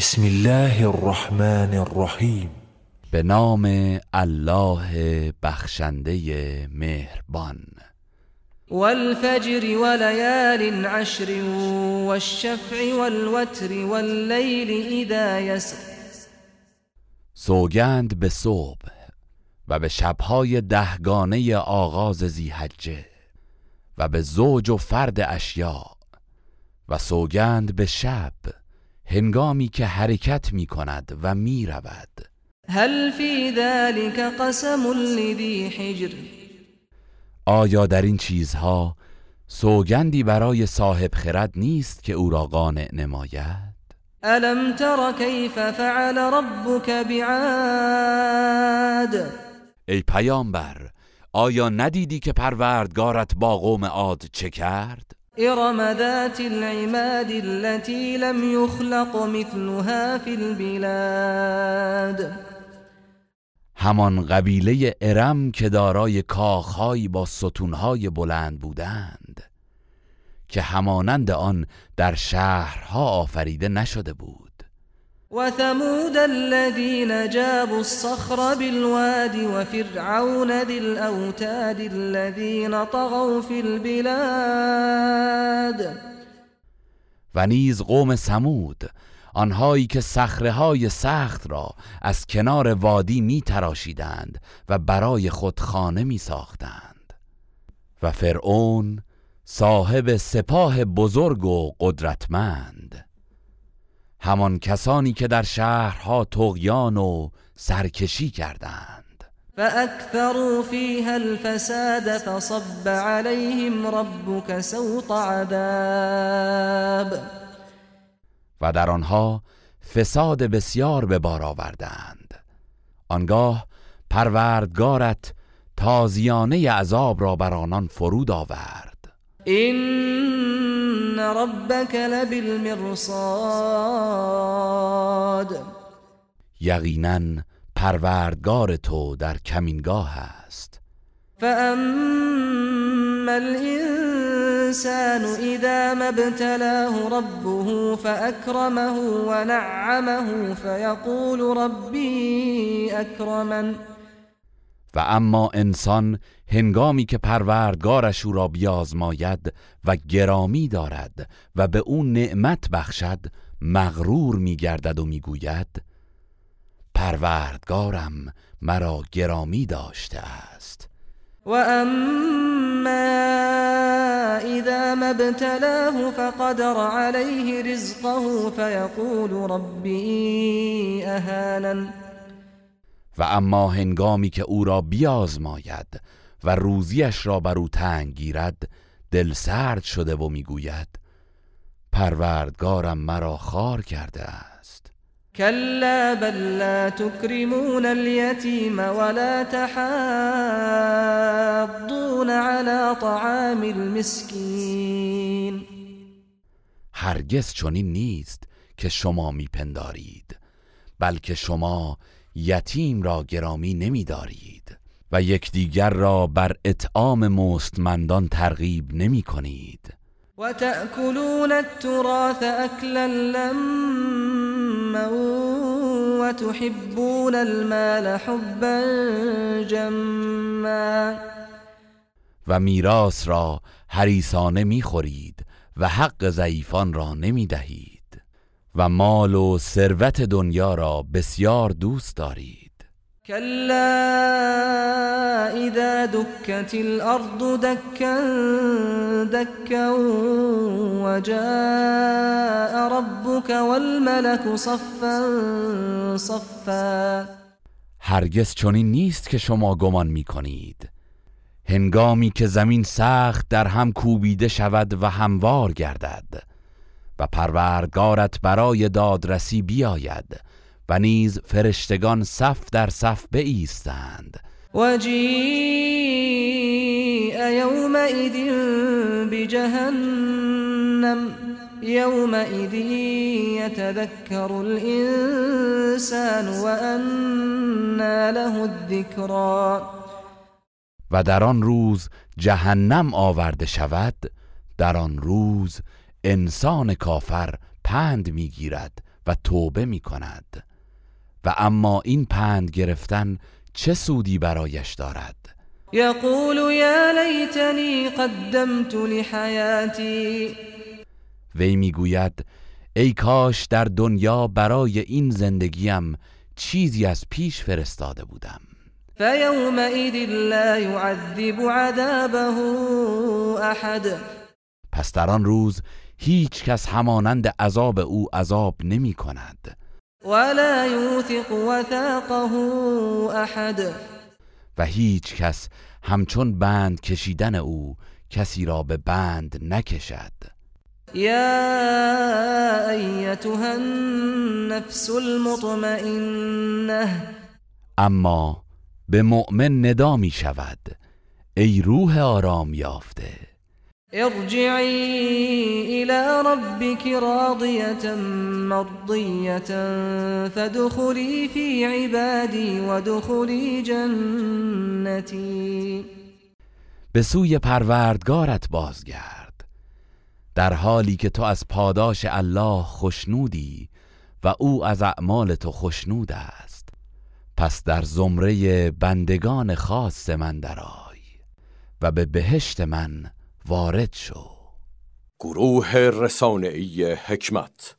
بسم الله الرحمن الرحیم به نام الله بخشنده مهربان. والفجر وليال عشر والشفع والوتر والليل اذا يسر. سوگند به صبح و به شبهای دهگانه آغاز زیحجه و به زوج و فرد اشیاء و سوگند به شب هنگامی که حرکت می کند و می رود هل في ذلك قسم لذي حجر؟ آیا در این چیزها سوگندی برای صاحب خرد نیست که او را قانع نماید؟ الم تر كيف فعل ربك بعاد؟ ای پیامبر آیا ندیدی که پروردگارت با قوم عاد چه کرد؟ ارم ذات العماد التي لم يخلق مثلها في البلاد. همان قبیله ارم که دارای کاخهایی با ستونهای بلند بودند که همانند آن در شهرها آفریده نشده بود. وثمود الذين جابوا الصخر بالواد وفرعون ذي الأوتاد الذين طغوا في البلاد. و نیز قوم سمود آنهایی که صخره های سخت را از کنار وادی می تراشیدند و برای خود خانه می ساختند و فرعون صاحب سپاه بزرگ و قدرتمند. همان کسانی که در شهرها تغیان و سرکشی کردند. فأكثروا فيها الفساد فصب عليهم ربك سوط عذاب. و در آنها فساد بسیار به بار آوردند. آنگاه پروردگارت تازیانه عذاب را بر آنان فرود آورد. إن ربك لبالمرصاد یقینا پروردگار تو در کمینگاه است. فأما الإنسان إذا ما ابتلاه ربه فأكرمه ونعمه فيقول ربي أكرمن و اما انسان هنگامی که پروردگارش او را بیازماید و گرامی دارد و به او نعمت بخشد مغرور میگردد و می‌گوید پروردگارم مرا گرامی داشته است. وأما إذا ما ابتلاه فقدر عليه رزقه فيقول ربي أهانن و اما هنگامی که او را بیازماید و روزیش را بر او تنگ گیرد دل سرد شده و می‌گوید پروردگارم مرا خار کرده است. كلا بل لا تكرمون اليتيم ولا تحاضون على طعام المسكين هرگز چنین نیست که شما میپندارید بلکه شما یتیم را گرامی نمیدارید و یکدیگر را بر اطعام مستمندان ترغیب نمی کنید وتأكلون التراث أكلا لما وتحبون المال حبا جما. و میراث را حریصانه می‌خورید و حق ضعیفان را نمی دهید و مال و ثروت دنیا را بسیار دوست دارید. كلا إذا دكت الأرض دكا دكا وجاء ربك والملك صفا صفا. هرگز چنین نیست که شما گمان می کنید هنگامی که زمین سخت در هم کوبیده شود و هموار گردد. و پروردگارت برای دادرسی بیاید و نیز فرشتگان صف در صف بایستند. وجيء يومئذ بجهنم يومئذ يتذكر الإنسان وأنى له الذكرى و در آن روز جهنم آورده شود در آن روز انسان کافر پند می‌گیرد و توبه می کند و اما این پند گرفتن چه سودی برایش دارد؟ یقول یا لیتنی قدمت لحیاتی. وی می‌گوید ای کاش در دنیا برای این زندگیم چیزی از پیش فرستاده بودم. فیومئذ لا يعذب عذابه احد. پس در آن روز هیچ کس همانند عذاب او عذاب نمی کند. ولا يوثق وثاقه احد و هیچ کس همچون بند کشیدن او کسی را به بند نکشد. یا ایتها النفس المطمئنه. اما به مؤمن ندا می شود. ای روح آرام یافته. ارجعی الى ربك راضیة مرضیة فدخلی فی عبادی ودخلی جنتی به سوی پروردگارت بازگرد. در حالی که تو از پاداش الله خشنودی و او از اعمال تو خشنود است. پس در زمره بندگان خاص من درآی و به بهشت من وارد شو. گروه رسانه‌ای حکمت